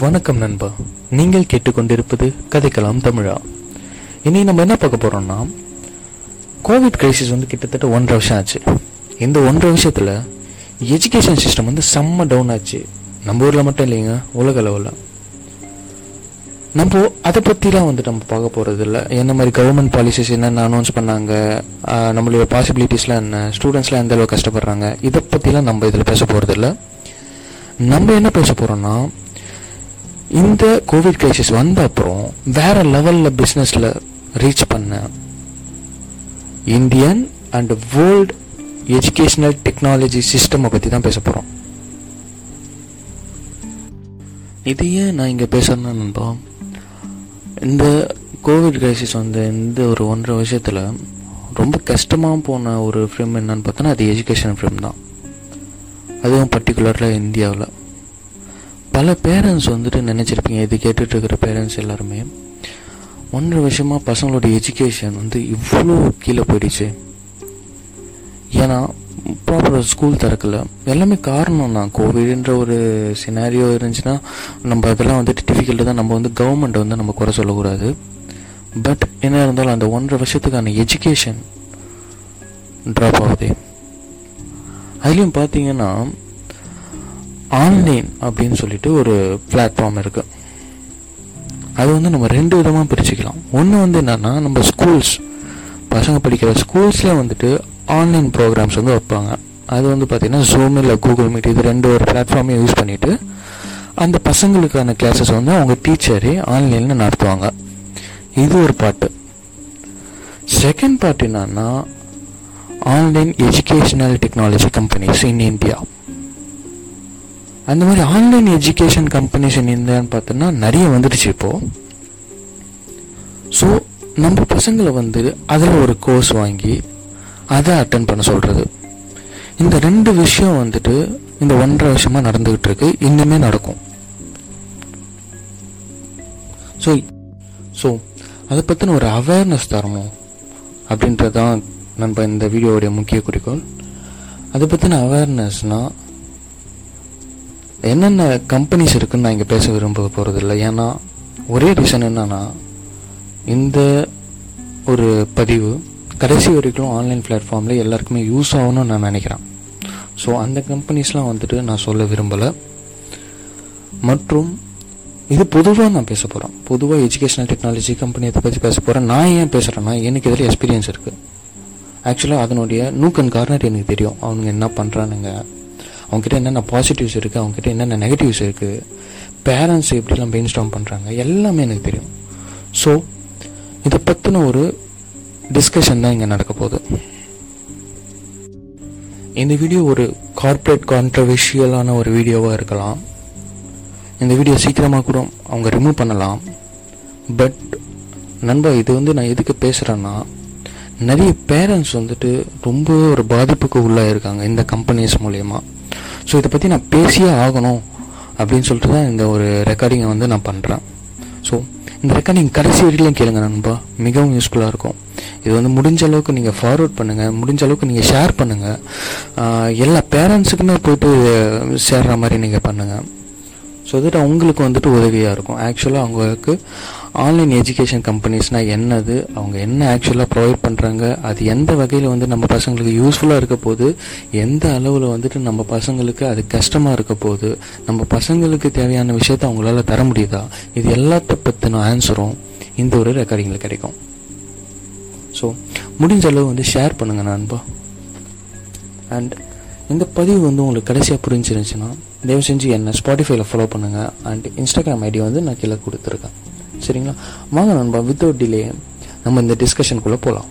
வணக்கம் நண்பா. நீங்கள் கேட்டுக்கொண்டிருப்பது கதைக்கலாம் தமிழா. இனி நம்ம என்ன பார்க்க போறோம்னா கோவிட் கிரைசிஸ் வந்து கிட்டத்தட்ட ஒன்றரை வருஷம் ஆச்சு. இந்த ஒன்றரை வருஷத்துல எஜுகேஷன் சிஸ்டம் வந்து செம்ம டவுன் ஆச்சு. நம்ம ஊர்ல மட்டும் இல்லைங்க உலக அளவில். நம்ம அதை பற்றிலாம் வந்து நம்ம பார்க்க போகிறது இல்லை. என்ன மாதிரி கவர்மெண்ட் பாலிசிஸ் என்னென்ன அனௌன்ஸ் பண்ணாங்க நம்மளுடைய பாசிபிலிட்டிஸ்லாம் என்ன ஸ்டூடெண்ட்ஸ்லாம் எந்த அளவுக்கு கஷ்டப்படுறாங்க இதை பற்றிலாம் நம்ம இதில் பேச போகிறது இல்லை. நம்ம என்ன பேச போகிறோம்னா இந்த கோவிட் கிரைசிஸ் வந்த அப்புறம் வேற லெவலில் பிஸ்னஸில் ரீச் பண்ண Indian and world educational technology system பற்றி தான் பேச போகிறோம் இது ஏன் நான் இங்கே பேசுறேன்னா நண்பா இந்த கோவிட் கிரைசிஸ் வந்து இந்த ஒரு ஒன்றரை வருஷத்தில் ரொம்ப கஷ்டமாக போன ஒரு ஃபிலிம் என்னன்னு பார்த்தோன்னா அது எஜுகேஷன் ஃபிலிம் தான். அதுவும் பர்டிகுலரில் இந்தியாவில். பல பேரண்ட்ஸ் வந்துட்டு நினச்சிருப்பீங்க. இது கேட்டுட்ருக்கிற பேரண்ட்ஸ் எல்லாருமே. ஒன்றரை வருஷமாக பசங்களோட எஜுகேஷன் வந்து இவ்வளோ கீழே போயிடுச்சு. ஏன்னா ப்ராப்பர் ஸ்கூல் திறக்கல. எல்லாமே காரணம் தான். கோவிடுன்ற ஒரு சினாரியோ இருந்துச்சுன்னா நம்ம அதெல்லாம் வந்துட்டு டிஃபிகல்ட்டு தான். நம்ம வந்து கவர்மெண்ட் வந்து நம்ம குறை சொல்லக்கூடாது. பட் என்ன இருந்தாலும் அந்த ஒன்றரை வருஷத்துக்கான எஜுகேஷன் ட்ராப் ஆகுது. அதுலேயும் பார்த்தீங்கன்னா ஆன்லைன் அப்படின்னு சொல்லிட்டு ஒரு பிளாட்ஃபார்ம் இருக்கு. அது வந்து நம்ம ரெண்டு விதமாக பிரிச்சுக்கலாம். ஒன்று வந்து என்னன்னா நம்ம ஸ்கூல்ஸ் பசங்க படிக்கிற ஸ்கூல்ஸில் வந்துட்டு ஆன்லைன் ப்ரோக்ராம்ஸ் வந்து வைப்பாங்க. அது வந்து பார்த்தீங்கன்னா ஜூம் இல்லை கூகுள் மீட் இது ரெண்டு ஒரு பிளாட்ஃபார்மையும் யூஸ் பண்ணிட்டு அந்த பசங்களுக்கான கிளாஸஸ் வந்து அவங்க டீச்சரே ஆன்லைனில் நடத்துவாங்க. இது ஒரு பாட்டு. செகண்ட் பார்ட் என்னன்னா online educational technology companies in India அந்த மாதிரி ஆன்லைன் எஜுகேஷன் கம்பெனிஸ் இன் இந்தியான்னு பார்த்தோன்னா நிறைய வந்துடுச்சு இப்போது ஸோ நம்ம பசங்களை வந்து அதில் ஒரு கோர்ஸ் வாங்கி அதை அட்டன் பண்ண சொல்கிறது இந்த ரெண்டு விஷயம் வந்துட்டு இந்த ஒன்றரை வருஷமாக நடந்துக்கிட்டு இருக்கு. இன்னுமே நடக்கும். ஸோ ஸோ அதை பற்றின ஒரு அவேர்னஸ் தரணும் அப்படின்றது தான் நம்ம இந்த வீடியோவுடைய முக்கிய குறிக்கோள். அதை பற்றின அவேர்னஸ்னால் என்னென்ன கம்பெனிஸ் இருக்குன்னு நான் இங்கே பேச விரும்ப போகிறது இல்லை ஏன்னா ஒரே ரீசன் என்னன்னா இந்த ஒரு பதிவு கடைசி வரைக்கும் ஆன்லைன் பிளாட்ஃபார்மில் எல்லாருக்குமே யூஸ் ஆகணும்னு நான் நினைக்கிறேன். ஸோ அந்த கம்பெனிஸ்லாம் வந்துட்டு நான் சொல்ல விரும்பலை. மற்றும் இது பொதுவாக நான் பேச போகிறேன் பொதுவாக எஜுகேஷனல் டெக்னாலஜி கம்பெனி இதை பற்றி பேச போகிறேன் நான் ஏன் பேசுகிறேன்னா எனக்கு இதில் எக்ஸ்பீரியன்ஸ் இருக்குது ஆக்சுவலாக அதனுடைய நூக்கன் கார்னர் எனக்கு தெரியும். அவனுங்க என்ன பண்ணுறானுங்க அவங்ககிட்ட என்னென்ன பாசிட்டிவ்ஸ் இருக்குது அவங்ககிட்ட என்னென்ன நெகட்டிவ்ஸ் இருக்குது பேரண்ட்ஸ் எப்படிலாம் பெயின் ஸ்டாம் பண்ணுறாங்க எல்லாமே எனக்கு தெரியும். ஸோ இதை பற்றின ஒரு டிஸ்கஷன் தான் இங்கே நடக்க போகுது. இந்த வீடியோ ஒரு கார்ப்பரேட் கான்ட்ரவர்ஷியலான ஒரு வீடியோவாக இருக்கலாம். இந்த வீடியோ சீக்கிரமாக கூட அவங்க ரிமூவ் பண்ணலாம். பட் நண்பா இது வந்து நான் எதுக்கு பேசுகிறேன்னா நிறைய பேரண்ட்ஸ் வந்துட்டு ரொம்ப ஒரு பாதிப்புக்கு உள்ளாக இருக்காங்க இந்த கம்பெனிஸ் மூலயமா. ஸோ இதை பற்றி நான் பேசியே ஆகணும் அப்படின்னு சொல்லிட்டு தான் இந்த ஒரு ரெக்கார்டிங்கை வந்து நான் பண்ணுறேன் ஸோ இந்த ரெக்கார்டிங் கடைசி வரையிலும் கேளுங்க நண்பா. மிகவும் யூஸ்ஃபுல்லாக இருக்கும். இது வந்து முடிஞ்ச அளவுக்கு நீங்கள் ஃபார்வர்ட் பண்ணுங்கள் முடிஞ்ச அளவுக்கு நீங்கள் ஷேர் பண்ணுங்கள் எல்லா பேரண்ட்ஸுக்குமே போயிட்டு சேர்ற மாதிரி நீங்கள் பண்ணுங்கள் ஸோ தட் அவங்களுக்கு வந்துட்டு உதவியாக இருக்கும். ஆக்சுவலாக அவங்களுக்கு ஆன்லைன் எஜுகேஷன் கம்பெனிஸ்னால் என்னது? அவங்க என்ன ஆக்சுவலாக ப்ரொவைட் பண்ணுறாங்க அது எந்த வகையில் வந்து நம்ம பசங்களுக்கு யூஸ்ஃபுல்லாக இருக்க போகுது? எந்த அளவில் வந்துட்டு நம்ம பசங்களுக்கு அது கஷ்டமாக இருக்க போகுது? நம்ம பசங்களுக்கு தேவையான விஷயத்த அவங்களால தர முடியுதா? இது எல்லாத்த பற்றின ஆன்சரும் இந்த ஒரு ரெக்கார்டிங்கில் கிடைக்கும். ஸோ முடிஞ்ச அளவு வந்து ஷேர் பண்ணுங்கள் நண்பா. அண்ட் இந்த பதிவு வந்து உங்களுக்கு கடைசியாக புரிஞ்சிருந்துச்சுன்னா தயவு செஞ்சு என்ன ஸ்பாட்டிஃபைல ஃபாலோ பண்ணுங்கள் அண்ட் இன்ஸ்டாகிராம் ஐடி வந்து நான் கீழே கொடுத்துருக்கேன். சரிங்களா? வாங்க நண்பா வித்தவுட் டிலே நம்ம இந்த டிஸ்கஷனுக்குள்ளே போகலாம்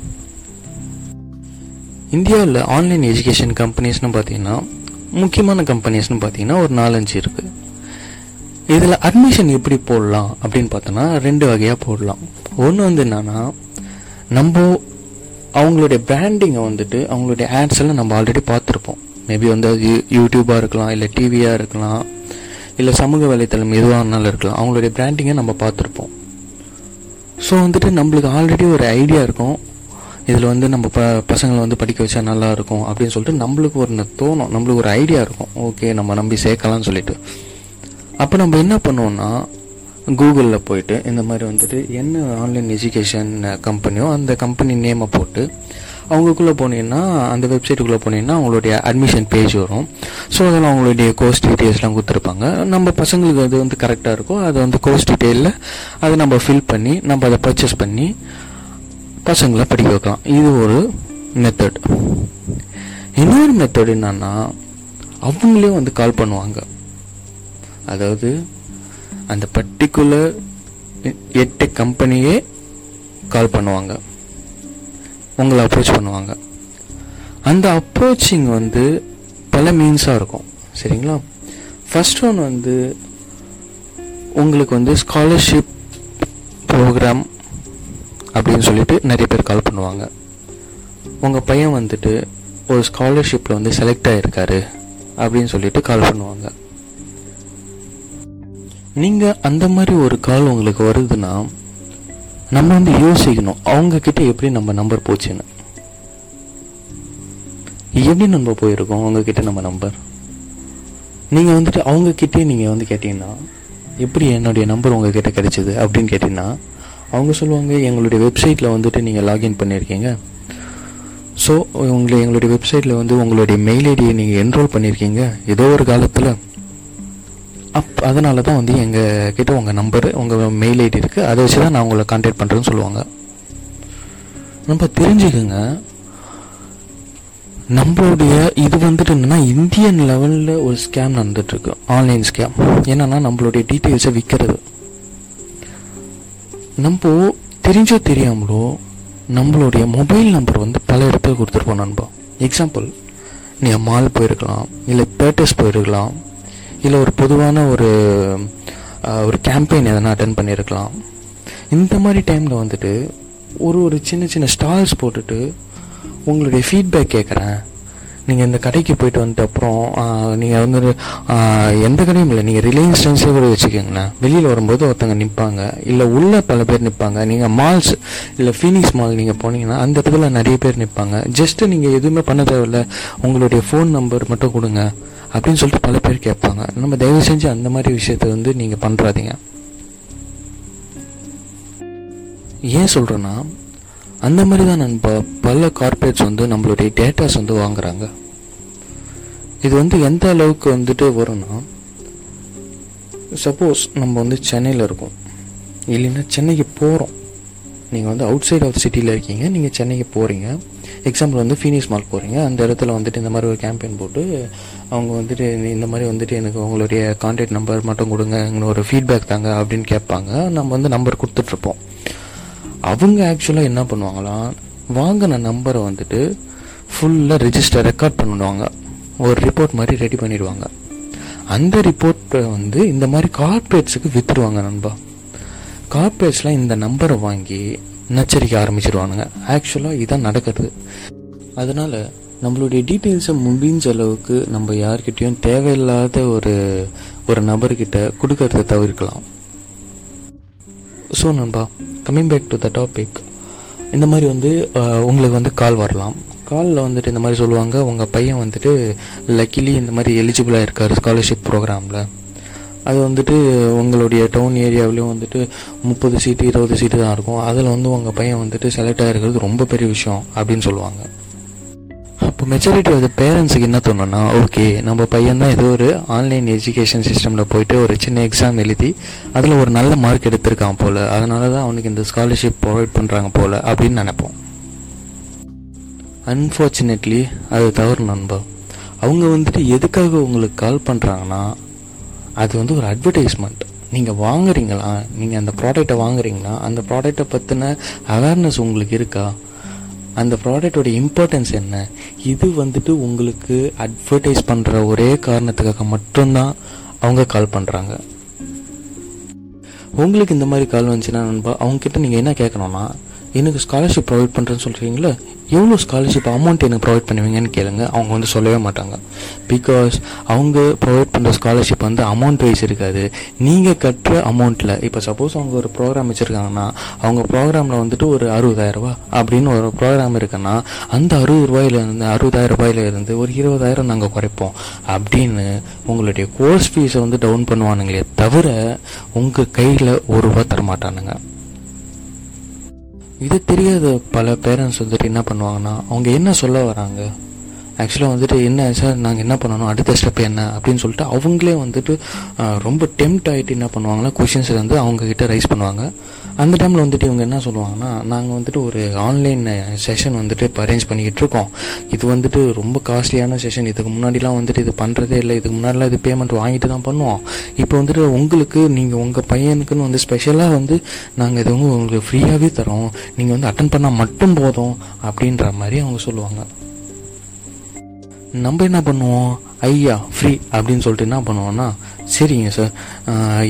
இந்தியாவில் ஆன்லைன் எஜுகேஷன் கம்பெனிஸ்னு பார்த்தீங்கன்னா முக்கியமான கம்பெனிஸ்னு பார்த்தீங்கன்னா ஒரு நாலஞ்சு இருக்குது இதில் அட்மிஷன் எப்படி போடலாம் அப்படின்னு பார்த்தோன்னா ரெண்டு வகையாக போடலாம். ஒன்று வந்து என்னன்னா நம்ம அவங்களுடைய பிராண்டிங்கை வந்துட்டு அவங்களுடைய ஆட்ஸ் எல்லாம் நம்ம ஆல்ரெடி பார்த்துருப்போம். மேபி வந்து அது யூடியூபாக இருக்கலாம் இல்லை டிவியாக இருக்கலாம். இல்லை சமூக வலைத்தளம் எதுவாக இருந்தாலும் இருக்கலாம். அவங்களுடைய பிராண்டிங்கை நம்ம பார்த்துருப்போம். ஸோ வந்துட்டு நம்மளுக்கு ஆல்ரெடி ஒரு ஐடியா இருக்கும். இதில் வந்து நம்ம ப பசங்களை வந்து படிக்க வச்சா நல்லா இருக்கும் அப்படின்னு சொல்லிட்டு நம்மளுக்கு ஒரு தோணும். நம்மளுக்கு ஒரு ஐடியா இருக்கும். ஓகே நம்ம நம்பி சேர்க்கலாம்னு சொல்லிட்டு. அப்போ நம்ம என்ன பண்ணுவோம்னா கூகுளில் போயிட்டு இந்த மாதிரி வந்துட்டு என்ன ஆன்லைன் எஜுகேஷன் கம்பெனியோ அந்த கம்பெனி நேமை போட்டு அவங்களுக்குள்ளே போனீங்கன்னா அந்த வெப்சைட்டுக்குள்ளே போனீங்கன்னா அவங்களுடைய அட்மிஷன் பேஜ் வரும். ஸோ அதில் அவங்களுடைய கோர்ஸ் டீட்டெயில்ஸ்லாம் கொடுத்துருப்பாங்க. நம்ம பசங்களுக்கு அது வந்து கரெக்டாக இருக்கும். அதை வந்து கோர்ஸ் டீட்டெயிலில் அதை நம்ம ஃபில் பண்ணி நம்ம அதை பர்ச்சேஸ் பண்ணி பசங்களை படிக்க வைக்கலாம். இது ஒரு மெத்தட் இன்னொரு மெத்தட் என்னன்னா அவங்களே வந்து கால் பண்ணுவாங்க. அதாவது அந்த பர்டிகுலர் எட்டு கம்பெனியே கால் பண்ணுவாங்க. உங்களை அப்ரோச் பண்ணுவாங்க. அந்த அப்ரோச்சிங் வந்து பல மீன்ஸாக இருக்கும். சரிங்களா? ஃபஸ்ட் ஒன் வந்து உங்களுக்கு வந்து ஸ்காலர்ஷிப் ப்ரோக்ராம் அப்படின்னு சொல்லிட்டு நிறைய பேர் கால் பண்ணுவாங்க. உங்கள் பையன் வந்துட்டு ஒரு ஸ்காலர்ஷிப்பில் வந்து செலக்ட் ஆகிருக்காரு அப்படின்னு சொல்லிட்டு கால் பண்ணுவாங்க. நீங்கள் அந்த மாதிரி ஒரு கால் உங்களுக்கு வருதுன்னா நம்ம வந்து யோசிக்கணும் அவங்கக்கிட்ட எப்படி நம்ம நம்பர் போச்சுன்னு. எப்படி நம்ம போயிருக்கோம் அவங்கக்கிட்ட நம்ம நம்பர் நீங்கள் வந்துட்டு அவங்கக்கிட்டே நீங்கள் வந்து கேட்டிங்கன்னா எப்படி என்னுடைய நம்பர் உங்ககிட்ட கிடைச்சிது அப்படின்னு கேட்டிங்கன்னா அவங்க சொல்லுவாங்க எங்களுடைய வெப்சைட்டில் வந்துட்டு நீங்கள் லாகின் பண்ணியிருக்கீங்க. ஸோ உங்களை எங்களுடைய வெப்சைட்டில் வந்து உங்களுடைய மெயில் ஐடியை நீங்கள் என்ரோல் பண்ணியிருக்கீங்க. ஏதோ ஒரு காலத்தில் அப் அதனால தான் வந்து எங்கள் கிட்ட உங்கள் நம்பரு உங்கள் மெயில் ஐடி இருக்குது அதை வச்சு தான் நான் உங்களை கான்டாக்ட் பண்ணுறேன்னு சொல்லுவாங்க. நம்ம தெரிஞ்சுக்கோங்க. நம்மளுடைய இது வந்துட்டு என்னென்னா இந்தியன் லெவலில் ஒரு ஸ்கேம் நடந்துட்டுருக்கு. ஆன்லைன் ஸ்கேம் என்னன்னா நம்மளுடைய டீட்டெயில்ஸை விற்கிறது நம்ம தெரிஞ்சோ தெரியாமலோ நம்மளுடைய மொபைல் நம்பர் வந்து பல இடத்துல கொடுத்துருப்போம் நண்பா. எக்ஸாம்பிள் நீங்கள் மால் போயிருக்கலாம் இல்லை தேட்டர்ஸ் போயிருக்கலாம். இல்லை ஒரு பொதுவான ஒரு ஒரு கேம்பெயின் எதனா அட்டன் பண்ணியிருக்கலாம் இந்த மாதிரி டைமில் வந்துட்டு ஒரு ஒரு சின்ன சின்ன ஸ்டால்ஸ் போட்டுட்டு உங்களுடைய ஃபீட்பேக் கேட்குறேன் நீங்கள் இந்த கடைக்கு போயிட்டு வந்துட்டு அப்புறம் நீங்கள் வந்து எந்த கடையும் இல்லை. நீங்கள் ரிலையன்ஸ் ட்ரெண்ட்ஸே கூட வச்சுக்கோங்களேன். வெளியில் வரும்போது ஒருத்தங்க நிற்பாங்க இல்லை உள்ளே பல பேர் நிற்பாங்க நீங்கள் மால்ஸ் இல்லை ஃபீனிக்ஸ் மால் நீங்கள் போனீங்கன்னா அந்த இடத்துல நிறைய பேர் நிற்பாங்க ஜஸ்ட்டு நீங்கள் எதுவுமே பண்ண தேவையில்ல. உங்களுடைய ஃபோன் நம்பர் மட்டும் கொடுங்க. அப்படின்னு சொல்லிட்டு பல பேர் கேட்பாங்க. நம்ம தயவு செஞ்சு அந்த மாதிரி விஷயத்தை வந்து நீங்கள் பண்ணுறாதீங்க ஏன் சொல்கிறேன்னா அந்த மாதிரி தான் நண்பா. பல கார்ப்பரேட்ஸ் வந்து நம்மளுடைய டேட்டாஸ் வந்து வாங்குறாங்க. இது வந்து எந்த அளவுக்கு வந்துட்டு வரும்னா சப்போஸ் நம்ம வந்து சென்னையில் இருக்கோம். இல்லைன்னா சென்னைக்கு போகிறோம் நீங்கள் வந்து அவுட் சைட் ஆஃப் சிட்டியில் இருக்கீங்க. நீங்கள் சென்னைக்கு போகிறீங்க எக்ஸாம்பிள் வந்து ஃபீனிக்ஸ் மால் போகிறீங்க அந்த இடத்துல வந்துட்டு இந்த மாதிரி ஒரு கேம்பெயின் போட்டு அவங்க வந்துட்டு இந்த- இந்த மாதிரி வந்துட்டு எனக்கு உங்களுடைய கான்டாக்ட் நம்பர் மட்டும் கொடுங்க எங்களுக்கு ஒரு ஃபீட்பேக் தாங்க அப்படின்னு கேட்பாங்க. நம்ம வந்து நம்பர் கொடுத்துட்ருப்போம் அவங்க ஆக்சுவலாக என்ன பண்ணுவாங்களா வாங்கின நம்பரை வந்துட்டு ஃபுல்லாக ரெஜிஸ்டர் ரெக்கார்ட் பண்ணிடுவாங்க. ஒரு ரிப்போர்ட் மாதிரி ரெடி பண்ணிடுவாங்க. அந்த ரிப்போர்ட்டை வந்து இந்த மாதிரி கார்பரேட்ஸுக்கு விற்றுடுவாங்க நண்பா. கார்பரேட்ஸ்லாம் இந்த நம்பரை வாங்கி நச்சரிக்க ஆரம்பிச்சிருவானுங்க. ஆக்சுவலாக இதுதான் நடக்கிறது. அதனால் நம்மளுடைய டீட்டெயில்ஸை முடிஞ்ச அளவுக்கு நம்ம யார்கிட்டையும் தேவையில்லாத ஒரு ஒரு நபர்கிட்ட கொடுக்கறத தவிர்க்கலாம். ஸோ நண்பா coming back to the topic இந்த மாதிரி வந்து உங்களுக்கு வந்து கால் வரலாம். காலில் வந்துட்டு இந்த மாதிரி சொல்லுவாங்க உங்கள் பையன் வந்துட்டு லக்கிலி இந்த மாதிரி எலிஜிபிளாக இருக்கார் ஸ்காலர்ஷிப் ப்ரோக்ராமில் அது வந்துட்டு உங்களுடைய டவுன் ஏரியாவிலையும் வந்துட்டு முப்பது சீட்டு இருபது சீட்டு தான் இருக்கும். அதில் வந்து உங்கள் பையன் வந்துட்டு செலக்ட் ஆகிருக்கிறது ரொம்ப பெரிய விஷயம் அப்படின்னு சொல்லுவாங்க. இப்போ மெஜாரிட்டி ஆஃப் த பேரண்ட்ஸுக்கு என்ன தோணுன்னா ஓகே நம்ம பையன் தான் ஏதோ ஒரு ஆன்லைன் எஜுகேஷன் சிஸ்டமில் போயிட்டு ஒரு சின்ன எக்ஸாம் எழுதி அதில் ஒரு நல்ல மார்க் எடுத்திருக்கான் போல் அதனால தான் அவனுக்கு இந்த ஸ்காலர்ஷிப் ப்ரொவைட் பண்ணுறாங்க போல் அப்படின்னு நினைப்போம். அன்ஃபார்ச்சுனேட்லி அது தவறு நண்பா. அவங்க வந்துட்டு எதுக்காக உங்களுக்கு கால் பண்ணுறாங்கன்னா அது வந்து ஒரு அட்வர்டைஸ்மெண்ட் நீங்கள் வாங்குறீங்களா நீங்கள் அந்த ப்ராடக்டை வாங்குறீங்களா அந்த ப்ராடக்ட்டை பற்றின அவேர்னஸ் உங்களுக்கு இருக்கா? அந்த ப்ராடக்டோட இம்பார்ட்டன்ஸ் என்ன? இது வந்துட்டு உங்களுக்கு அட்வர்டைஸ் பண்ணுற ஒரே காரணத்துக்காக மட்டும்தான் அவங்க கால் பண்ணுறாங்க உங்களுக்கு இந்த மாதிரி கால் வந்துச்சுன்னா நண்பா அவங்க கிட்ட நீங்கள் என்ன கேட்கணும்னா எனக்கு ஸ்காலர்ஷிப் ப்ரொவைட் பண்ணுறேன்னு சொல்கிறீங்களா எவ்வளோ ஸ்காலர்ஷிப் அமௌண்ட் எனக்கு ப்ரொவைட் பண்ணுவீங்கன்னு கேளுங்க. அவங்க வந்து சொல்லவே மாட்டாங்க. பிகாஸ் அவங்க ப்ரொவைட் பண்ணுற ஸ்காலர்ஷிப் வந்து அமௌண்ட் வைஸ் இருக்காது. நீங்கள் கட்டுற அமௌண்ட்டில் இப்போ சப்போஸ் அவங்க ஒரு ப்ரோக்ராம் வச்சுருக்காங்கன்னா அவங்க ப்ரோக்ராமில் வந்துட்டு ஒரு அறுபதாயிரம் ரூபா அப்படின்னு ஒரு ப்ரோக்ராம் இருக்குன்னா அந்த அறுபது ரூபாயிலேருந்து அறுபதாயிரம் ரூபாயிலிருந்து ஒரு இருபதாயிரம் நாங்கள் குறைப்போம். அப்படின்னு உங்களுடைய கோர்ஸ் ஃபீஸை வந்து டவுன் பண்ணுவானுங்களே தவிர உங்கள் கையில் ஒரு ரூபா தரமாட்டானுங்க. இது தெரியாத பல பேரண்ட்ஸ் வந்துட்டு என்ன பண்ணுவாங்கன்னா அவங்க என்ன சொல்ல வராங்க? ஆக்சுவலாக வந்துட்டு என்ன சார் நாங்கள் என்ன பண்ணணும்? அடுத்த ஸ்டெப் என்ன? அப்படின்னு சொல்லிட்டு அவங்களே வந்துட்டு ரொம்ப டெம்ட் ஆகிட்டு என்ன பண்ணுவாங்கன்னா கொஷின்ஸ் வந்து அவங்க கிட்ட ரைஸ் பண்ணுவாங்க. அந்த டைமில் வந்துட்டு இவங்க என்ன சொல்லுவாங்கன்னா நாங்கள் வந்துட்டு ஒரு ஆன்லைன் செஷன் வந்துட்டு இப்போ அரேஞ்ச் பண்ணிக்கிட்டு இருக்கோம். இது வந்துட்டு ரொம்ப காஸ்ட்லியான செஷன் இதுக்கு முன்னாடிலாம் வந்துட்டு இது பண்ணுறதே இல்லை. இதுக்கு முன்னாடிலாம் இது பேமெண்ட் வாங்கிட்டு தான் பண்ணுவோம். இப்போ வந்துட்டு உங்களுக்கு நீங்கள் உங்கள் பையனுக்குன்னு வந்து ஸ்பெஷலாக வந்து நாங்கள் இது வந்து உங்களுக்கு ஃப்ரீயாகவே தரோம். நீங்கள் வந்து அட்டன் பண்ணால் மட்டும் போதும் அப்படின்ற மாதிரி அவங்க சொல்லுவாங்க. நம்ம என்ன பண்ணுவோம்? ஐயா ஃப்ரீ அப்படின்னு சொல்லிட்டு என்ன பண்ணுவோம்னா சரிங்க சார்.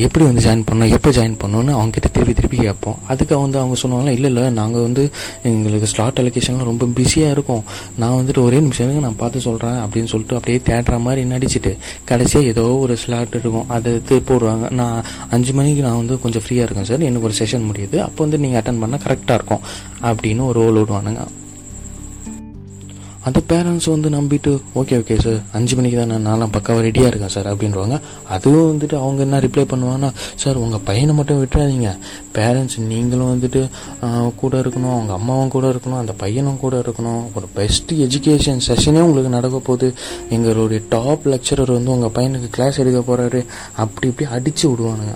எப்படி வந்து ஜாயின் பண்ணோம் எப்போ ஜாயின் பண்ணோன்னு அவங்ககிட்ட திருப்பி திருப்பி கேட்போம். அதுக்கு வந்து அவங்க சொல்லுவாங்க இல்லை இல்லை நாங்கள் வந்து எங்களுக்கு ஸ்லாட் அலோகேஷன்லாம் ரொம்ப பிஸியாக இருக்கும். நான் வந்துட்டு ஒரே நிமிஷம் நான் பார்த்து சொல்கிறேன் அப்படின்னு சொல்லிட்டு அப்படியே தேடுற மாதிரி நடிச்சிட்டு கடைசியாக ஏதோ ஒரு ஸ்லாட் இருக்கும். அதை எடுத்து போடுவாங்க. நான் அஞ்சு மணிக்கு நான் வந்து கொஞ்சம் ஃப்ரீயாக இருக்கேன் சார். எனக்கு ஒரு செஷன் முடியுது. அப்போ வந்து நீங்கள் அட்டன் பண்ணால் கரெக்டாக இருக்கும். அப்படின்னு ஒரு ரோல் விடுவானுங்க. அந்த பேரண்ட்ஸ் வந்து நம்பிட்டு ஓகே ஓகே சார் அஞ்சு மணிக்கு தான் நான் நான்லாம் பக்காவாக ரெடியாக இருக்கேன் சார் அப்படின்றவாங்க அதுவும் வந்துட்டு அவங்க என்ன ரிப்ளை பண்ணுவாங்கன்னா சார் உங்கள் பையனை மட்டும் விட்டுறாதீங்க. பேரண்ட்ஸ் நீங்களும் வந்துட்டு கூட இருக்கணும் அவங்க அம்மாவும் கூட இருக்கணும் அந்த பையனும் கூட இருக்கணும். ஒரு பெஸ்ட் எஜுகேஷன் செஷனே உங்களுக்கு நடக்க போகுது. எங்களுடைய டாப் லெக்சரர் வந்து உங்கள் பையனுக்கு கிளாஸ் எடுக்க போகிறாரு அப்படி இப்படி அடித்து விடுவானுங்க.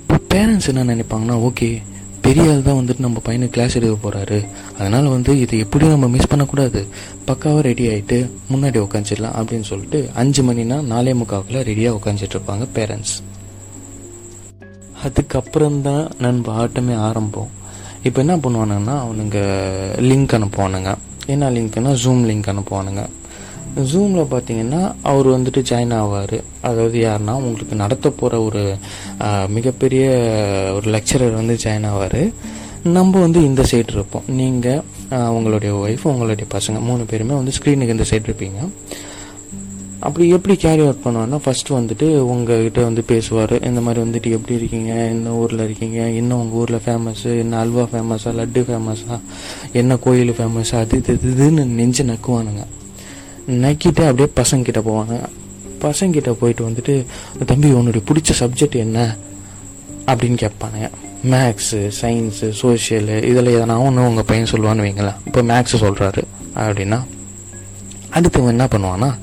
இப்போ பேரண்ட்ஸ் என்ன நினைப்பாங்கன்னா ஓகே பெரிய ஆள் தான் வந்துட்டு நம்ம பையனை கிளாஸ் எடுக்க போகிறாரு அதனால் வந்து இதை எப்படியும் நம்ம மிஸ் பண்ணக்கூடாது. பக்காவாக ரெடி ஆகிட்டு முன்னாடி உட்காந்துடலாம் அப்படின்னு சொல்லிட்டு அஞ்சு மணினா நாலே முக்காவுக்குள்ள ரெடியாக உட்காந்துட்டு இருப்பாங்க பேரண்ட்ஸ் அதுக்கப்புறம்தான் நண்ப ஆட்டமே ஆரம்பம். இப்போ என்ன பண்ணுவானுங்கன்னா அவனுங்க லிங்க் அனுப்புவானுங்க. என்ன லிங்க்னா ஜூம் லிங்க் அனுப்புவானுங்க. ஜூமில் பார்த்தீங்கன்னா அவர் வந்துட்டு ஜாயின் ஆவார். அதாவது யாருன்னா உங்களுக்கு நடத்த போகிற ஒரு மிகப்பெரிய ஒரு லெக்சரர் வந்து ஜாயின் ஆவார். நம்ம வந்து இந்த சைடு இருப்போம். நீங்கள் உங்களுடைய ஒய்ஃப் உங்களுடைய பசங்க மூணு பேருமே வந்து ஸ்க்ரீனுக்கு இந்த சைடு இருப்பீங்க. அப்படி எப்படி கேரி அவுட் பண்ணுவார்னா ஃபர்ஸ்ட் வந்துட்டு உங்ககிட்ட வந்து பேசுவார். இந்த மாதிரி வந்துட்டு எப்படி இருக்கீங்க? என்ன ஊரில் இருக்கீங்க? என்ன உங்கள் ஊரில் ஃபேமஸ் என்ன அல்வா ஃபேமஸா லட்டு ஃபேமஸா என்ன கோயில் ஃபேமஸாக அது இது இது, இதுன்னு நெஞ்சு நக்குவானுங்க. நக்கிட்டு அப்படியே பசங்கிட்ட போவாங்க. பசங்கிட்ட போயிட்டு வந்துட்டு தம்பி உன்னுடைய பிடிச்ச சப்ஜெக்ட் என்ன? அப்படின்னு கேட்பானுங்க மேக்ஸு சயின்ஸு சோஷியலு இதில் எதனா ஒன்று உங்கள் பையன் சொல்லுவான்னு வைங்களேன். இப்போ மேக்ஸு சொல்கிறாரு அப்படின்னா அடுத்தவன் என்ன பண்ணுவான்னா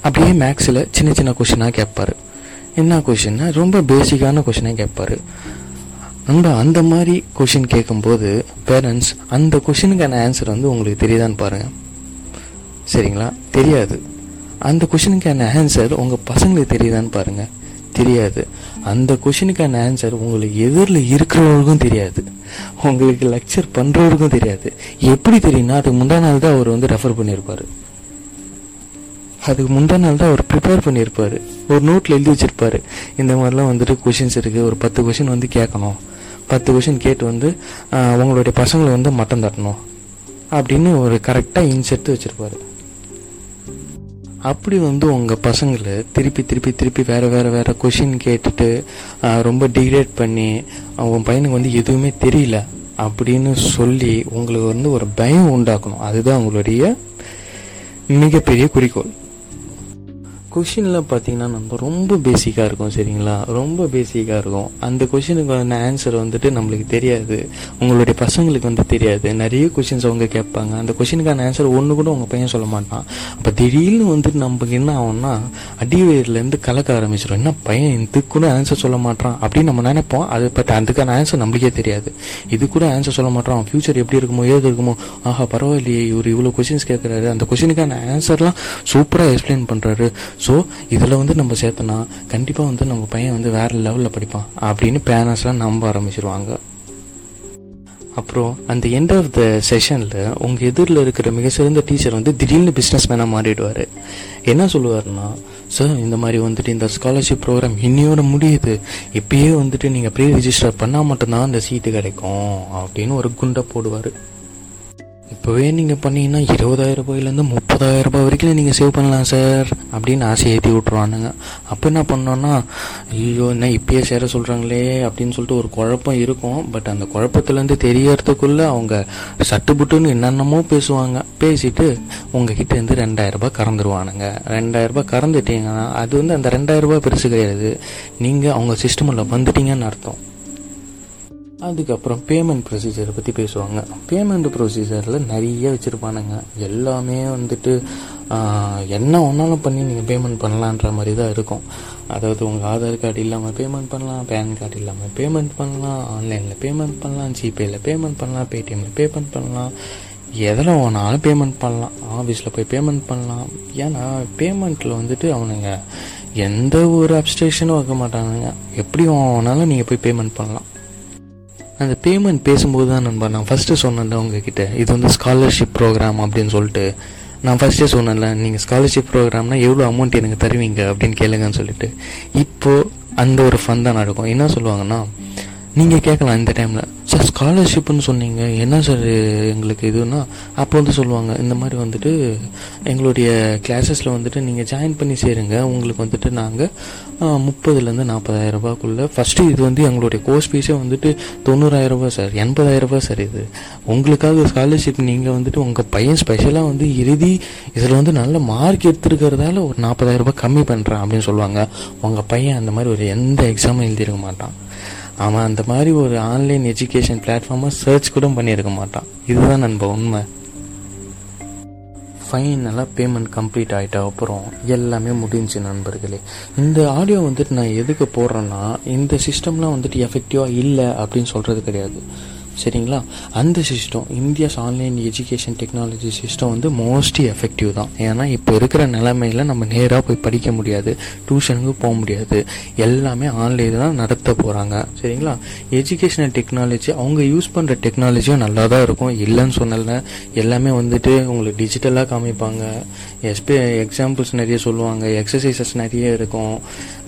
அப்படியே மேக்ஸில் சின்ன சின்ன கொஷினாக கேட்பார். என்ன கொஷின்னா ரொம்ப பேசிக்கான கொஷினாக கேட்பாரு. நண்பா அந்த மாதிரி கொஷின் கேட்கும்போது பேரண்ட்ஸ் அந்த கொஷினுக்கான ஆன்சர் வந்து உங்களுக்கு தெரியுதான்னு பாருங்கள் சரிங்களா? தெரியாது. அந்த கொஷினுக்கான ஆன்சர் உங்கள் பசங்களுக்கு தெரியுதான்னு பாருங்க. தெரியாது. அந்த கொஷினுக்கான ஆன்சர் உங்களுக்கு எதிரில் இருக்கிறவங்களுக்கும் தெரியாது. உங்களுக்கு லெக்சர் பண்ணுறவருக்கும் தெரியாது. எப்படி தெரியும்னா அதுக்கு முந்தா நாள் தான் அவர் வந்து ரெஃபர் பண்ணியிருப்பாரு. அதுக்கு முந்தா நாள் தான் அவர் ப்ரிப்பேர் பண்ணியிருப்பார். ஒரு நோட்டில் எழுதி வச்சிருப்பாரு. இந்த மாதிரிலாம் வந்துட்டு கொஷின்ஸ் இருக்குது ஒரு பத்து கொஷின் வந்து கேட்கணும். பத்து கொஷின் கேட்டு வந்து உங்களுடைய பசங்களை வந்து மட்டம் தட்டணும். அப்படின்னு ஒரு கரெக்டாக இன்செட்டு வச்சிருப்பாரு. அப்படி வந்து உங்கள் பசங்களை திருப்பி திருப்பி திருப்பி வேறு வேறு வேறு கொஷின் கேட்டுட்டு ரொம்ப டிகிரேட் பண்ணி உன் பையனுக்கு வந்து எதுவுமே தெரியல அப்படின்னு சொல்லி உங்களுக்கு வந்து ஒரு பயம் உண்டாக்கணும். அதுதான் உங்களுடைய மிகப்பெரிய குறிக்கோள். கொஷினில் பார்த்தீங்கன்னா நம்ம ரொம்ப பேசிக்காக இருக்கும் சரிங்களா? ரொம்ப பேசிக்காக இருக்கும். அந்த கொஷினுக்கான ஆன்சர் வந்துட்டு நம்மளுக்கு தெரியாது. உங்களுடைய பசங்களுக்கு வந்து தெரியாது. நிறைய கொஷின்ஸ் அவங்க கேட்பாங்க. அந்த கொஷினுக்கான ஆன்சர் ஒன்று கூட உங்கள் பையன் சொல்ல மாட்டான். அப்போ திடீர்னு வந்துட்டு நமக்கு என்ன ஆகும்னா அடிவயிறுலேருந்து கலக்க ஆரம்பிச்சிடும் என்ன பையன் இதுக்கு கூட ஆன்சர் சொல்ல மாட்டான் அப்படின்னு நம்ம நினைப்போம். அது பட் அதுக்கான ஆன்சர் நம்மளுக்கே தெரியாது. இது கூட ஆன்சர் சொல்ல மாட்டான் ஃபியூச்சர் எப்படி இருக்குமோ ஏது இருக்குமோ. ஆஹா பரவாயில்லையே இவர் இவ்வளோ கொஷின்ஸ் கேட்குறாரு. அந்த கொஷினுக்கான ஆன்சர்லாம் சூப்பராக எக்ஸ்பிளைன் பண்ணுறாரு ஸோ இதில் வந்து நம்ம சேர்த்தனா கண்டிப்பாக வந்து நம்ம பையன் வந்து வேற லெவலில் படிப்பான் அப்படின்னு பேரண்ட்ஸ்லாம் நம்ப ஆரம்பிச்சிருவாங்க. அப்புறம் அந்த எண்ட் ஆஃப் த செஷனில் உங்கள் எதிரில் இருக்கிற மிக சிறந்த டீச்சர் வந்து திடீர்னு பிஸ்னஸ் மேனாக மாறிடுவார். என்ன சொல்லுவார்னா சார் இந்த மாதிரி வந்துட்டு இந்த ஸ்காலர்ஷிப் ப்ரோக்ராம் இன்னையோட முடியுது. இப்பயே வந்துட்டு நீங்கள் ப்ரீ ரிஜிஸ்டர் பண்ணால் மட்டும்தான் அந்த சீட்டு கிடைக்கும் அப்படின்னு ஒரு குண்டை போடுவார். இப்போவே நீங்கள் பண்ணீங்கன்னா இருபதாயிரம் ரூபாயிலேருந்து முப்பதாயிரம் ரூபாய் வரைக்கும் நீங்கள் சேவ் பண்ணலாம் சார் அப்படின்னு ஆசை ஏற்றி விட்ருவானுங்க அப்போ என்ன பண்ணோன்னா ஐயோ என்ன இப்பயே சேர சொல்கிறாங்களே அப்படின்னு சொல்லிட்டு ஒரு குழப்பம் இருக்கும். பட் அந்த குழப்பத்துலேருந்து தெரியறதுக்குள்ளே அவங்க சட்டுப்புட்டுன்னு என்னென்னமோ பேசுவாங்க. பேசிட்டு உங்ககிட்ட இருந்து ரெண்டாயிரம் ரூபாய் கறந்துருவானுங்க. ரெண்டாயிரம் ரூபாய் கறந்துட்டீங்கன்னா அது வந்து அந்த ரெண்டாயிரம் ரூபாய் பெருசு கிடையாது. நீங்கள் அவங்க சிஸ்டமில் வந்துட்டீங்கன்னு அர்த்தம். அதுக்கப்புறம் பேமெண்ட் ப்ரொசீஜரை பற்றி பேசுவாங்க. பேமெண்ட் ப்ரொசீஜரில் நிறைய வச்சுருப்பானுங்க. எல்லாமே வந்துட்டு என்ன ஒன்றாலும் பண்ணி நீங்கள் பேமெண்ட் பண்ணலான்ற மாதிரி தான் இருக்கும். அதாவது உங்கள் ஆதார் கார்டு இல்லாமல் பேமெண்ட் பண்ணலாம் பேன் கார்டு இல்லாமல் பேமெண்ட் பண்ணலாம் ஆன்லைனில் பேமெண்ட் பண்ணலாம் ஜிபேயில் பேமெண்ட் பண்ணலாம் பேடிஎம்மில் பேமெண்ட் பண்ணலாம். எதில் ஒன்றாலும் பேமெண்ட் பண்ணலாம். ஆஃபீஸில் போய் பேமெண்ட் பண்ணலாம். ஏன்னா பேமெண்ட்டில் வந்துட்டு அவனுங்க எந்த ஒரு அப்ஸ்டேஷனும் வைக்க மாட்டானுங்க. எப்படி வேணாலும் நீங்கள் போய் பேமெண்ட் பண்ணலாம். அந்த பேமெண்ட் பேசும்போது தான் நண்பா நான் ஃபஸ்ட்டு சொன்னேன்ல உங்ககிட்ட. இது வந்து ஸ்காலர்ஷிப் ப்ரோக்ராம் அப்படின்னு சொல்லிட்டு. நான் ஃபஸ்ட்டே சொன்னேன்ல நீங்கள் ஸ்காலர்ஷிப் ப்ரோக்ராம்னா எவ்வளோ அமௌண்ட் எனக்கு தருவீங்க அப்படின்னு கேளுங்கன்னு சொல்லிட்டு. இப்போது அந்த ஒரு ஃபன் தான் நடக்கும். என்ன சொல்லுவாங்கன்னா நீங்கள் கேட்கலாம் இந்த டைமில் சார் ஸ்காலர்ஷிப்னு சொன்னீங்க. என்ன சார் எங்களுக்கு இதுன்னா? அப்போ வந்து சொல்லுவாங்க இந்த மாதிரி வந்துட்டு எங்களுடைய கிளாஸஸில் வந்துட்டு நீங்கள் ஜாயின் பண்ணி சேருங்க. உங்களுக்கு வந்துட்டு நாங்கள் முப்பதுலேருந்து நாற்பதாயிரம் ரூபாய்க்குள்ளே ஃபஸ்ட்டு இது வந்து எங்களுடைய கோர்ஸ் ஃபீஸே வந்துட்டு தொண்ணூறாயிரம் ரூபாய் சார் எண்பதாயிரம் ரூபாய் சார் இது. உங்களுக்காக ஸ்காலர்ஷிப் நீங்கள் வந்துட்டு உங்கள் பையன் ஸ்பெஷலாக வந்து இறுதி இதில் வந்து நல்ல மார்க் எடுத்துருக்கிறதால ஒரு நாற்பதாயிரம் ரூபாய் கம்மி பண்ணுறேன் அப்படின்னு சொல்லுவாங்க. உங்கள் பையன் அந்த மாதிரி ஒரு எந்த எக்ஸாமும் எழுதியிருக்க மாட்டான். அவன் அந்த மாதிரி ஒரு ஆன்லைன் எஜுகேஷன் பிளாட்ஃபார்மை சர்ச் கூட பண்ணியிருக்க மாட்டான். இதுதான் நண்ப உண்மை. ஃபைனலாக பேமெண்ட் கம்ப்ளீட் ஆகிட்ட அப்புறம் எல்லாமே முடிஞ்சு நண்பர்களே. இந்த ஆடியோ வந்துட்டு நான் எதுக்கு போடுறேன்னா இந்த சிஸ்டம்லாம் வந்துட்டு எஃபெக்டிவாக இல்லை அப்படின்னு சொல்கிறது கிடையாது. சரிங்களா? அந்த system India's online education technology system வந்து மோஸ்ட்லி எஃபெக்டிவ் தான். ஏன்னா இப்போ இருக்கிற நிலைமையில் நம்ம நேராக போய் படிக்க முடியாது டியூஷனுக்கு போக முடியாது. எல்லாமே ஆன்லைனில் தான் நடத்த போகிறாங்க சரிங்களா? எஜுகேஷனல் டெக்னாலஜி அவங்க யூஸ் பண்ணுற டெக்னாலஜியும் நல்லா தான் இருக்கும். இல்லைன்னு சொன்னல எல்லாமே வந்துட்டு உங்களுக்கு டிஜிட்டலாக காமிப்பாங்க. எஸ்பி எக்ஸாம்பிள்ஸ் நிறைய சொல்லுவாங்க. எக்ஸசைசஸ் நிறைய இருக்கும்.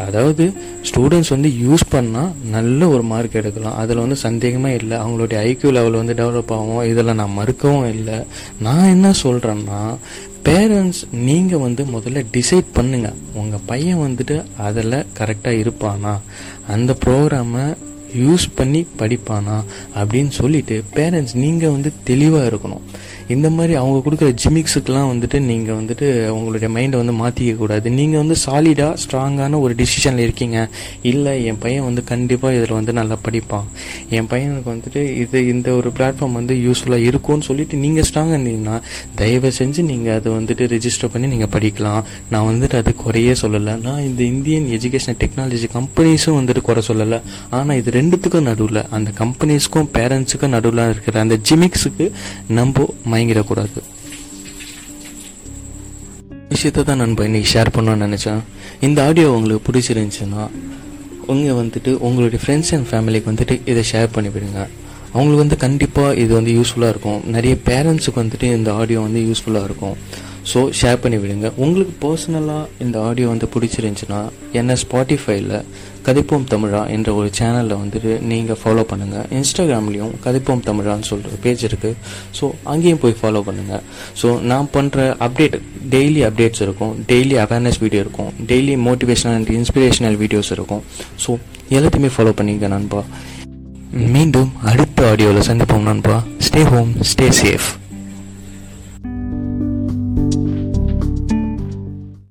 அதாவது ஸ்டூடெண்ட்ஸ் வந்து யூஸ் பண்ணால் நல்ல ஒரு மார்க் எடுக்கலாம். அதில் வந்து சந்தேகமே இல்லை. அவங்களுடைய ஐக்யூ லெவல் வந்து டெவலப் ஆகும் இதில் நான் மறுக்கவும் இல்லை. நான் என்ன சொல்கிறேன்னா பேரண்ட்ஸ் நீங்கள் வந்து முதல்ல டிசைட் பண்ணுங்க. உங்கள் பையன் வந்துட்டு அதில் கரெக்டாக இருப்பானா? அந்த ப்ரோக்ராமை யூஸ் பண்ணி படிப்பானா? அப்படின்னு சொல்லிட்டு பேரண்ட்ஸ் நீங்கள் வந்து தெளிவாக இருக்கணும். இந்த மாதிரி அவங்க கொடுக்குற ஜிமிக்ஸுக்கெலாம் வந்துட்டு நீங்கள் வந்துட்டு உங்களுடைய மைண்டை வந்து மாற்றிக்க கூடாது. நீங்கள் வந்து சாலிடாக ஸ்ட்ராங்கான ஒரு டிசிஷனில் இருக்கீங்க. இல்லை என் பையன் வந்து கண்டிப்பாக இதில் வந்து நல்லா படிப்பான். என் பையனுக்கு வந்துட்டு இது இந்த ஒரு பிளாட்ஃபார்ம் வந்து யூஸ்ஃபுல்லாக இருக்கும்னு சொல்லிட்டு நீங்கள் ஸ்ட்ராங்காக இருந்தீங்கன்னா தயவு செஞ்சு நீங்கள் அதை வந்துட்டு ரிஜிஸ்டர் பண்ணி நீங்கள் படிக்கலாம். நான் வந்துட்டு அது குறையே சொல்லலை. நான் இந்த இந்தியன் எஜுகேஷன் டெக்னாலஜி கம்பெனிஸும் வந்துட்டு குறை சொல்லலை. ஆனால் இது ரெண்டுத்துக்கும் நடுவில் அந்த கம்பெனிஸ்க்கும் பேரண்ட்ஸுக்கும் நடுவில் இருக்கிற அந்த ஜிமிக்ஸுக்கு நம்ம மயங்கிடக்கூடாது. விஷயத்தை தான் நண்பா இன்றைக்கி ஷேர் பண்ணணும்னு நினச்சேன். இந்த ஆடியோ உங்களுக்கு பிடிச்சிருந்துச்சுன்னா உங்கள் வந்துட்டு உங்களுடைய ஃப்ரெண்ட்ஸ் அண்ட் ஃபேமிலிக்கு வந்துட்டு இதை ஷேர் பண்ணிவிடுங்க. அவங்களுக்கு வந்து கண்டிப்பாக இது வந்து யூஸ்ஃபுல்லாக இருக்கும். நிறைய பேரண்ட்ஸுக்கு வந்துட்டு இந்த ஆடியோ வந்து யூஸ்ஃபுல்லாக இருக்கும். ஸோ ஷேர் பண்ணி விடுங்க உங்களுக்கு பர்சனலாக இந்த ஆடியோ வந்து பிடிச்சிருந்துச்சுன்னா என்ன ஸ்பாட்டிஃபைல கதைப்போம் தமிழா என்ற ஒரு சேனலில் வந்துட்டு நீங்கள் ஃபாலோ பண்ணுங்கள் இன்ஸ்டாகிராம்லேயும் கதைப்போம் தமிழான்னு சொல்கிற பேஜ் இருக்குது ஸோ அங்கேயும் போய் ஃபாலோ பண்ணுங்கள் ஸோ நான் பண்ணுற அப்டேட் டெய்லி அப்டேட்ஸ் இருக்கும். டெய்லி அவேர்னஸ் வீடியோ இருக்கும். Daily motivational and inspirational videos இருக்கும். ஸோ எல்லாத்தையுமே ஃபாலோ பண்ணிக்க நண்பா. மீண்டும் அடுத்த ஆடியோவில் சந்திப்போம் நண்பா. Stay home stay safe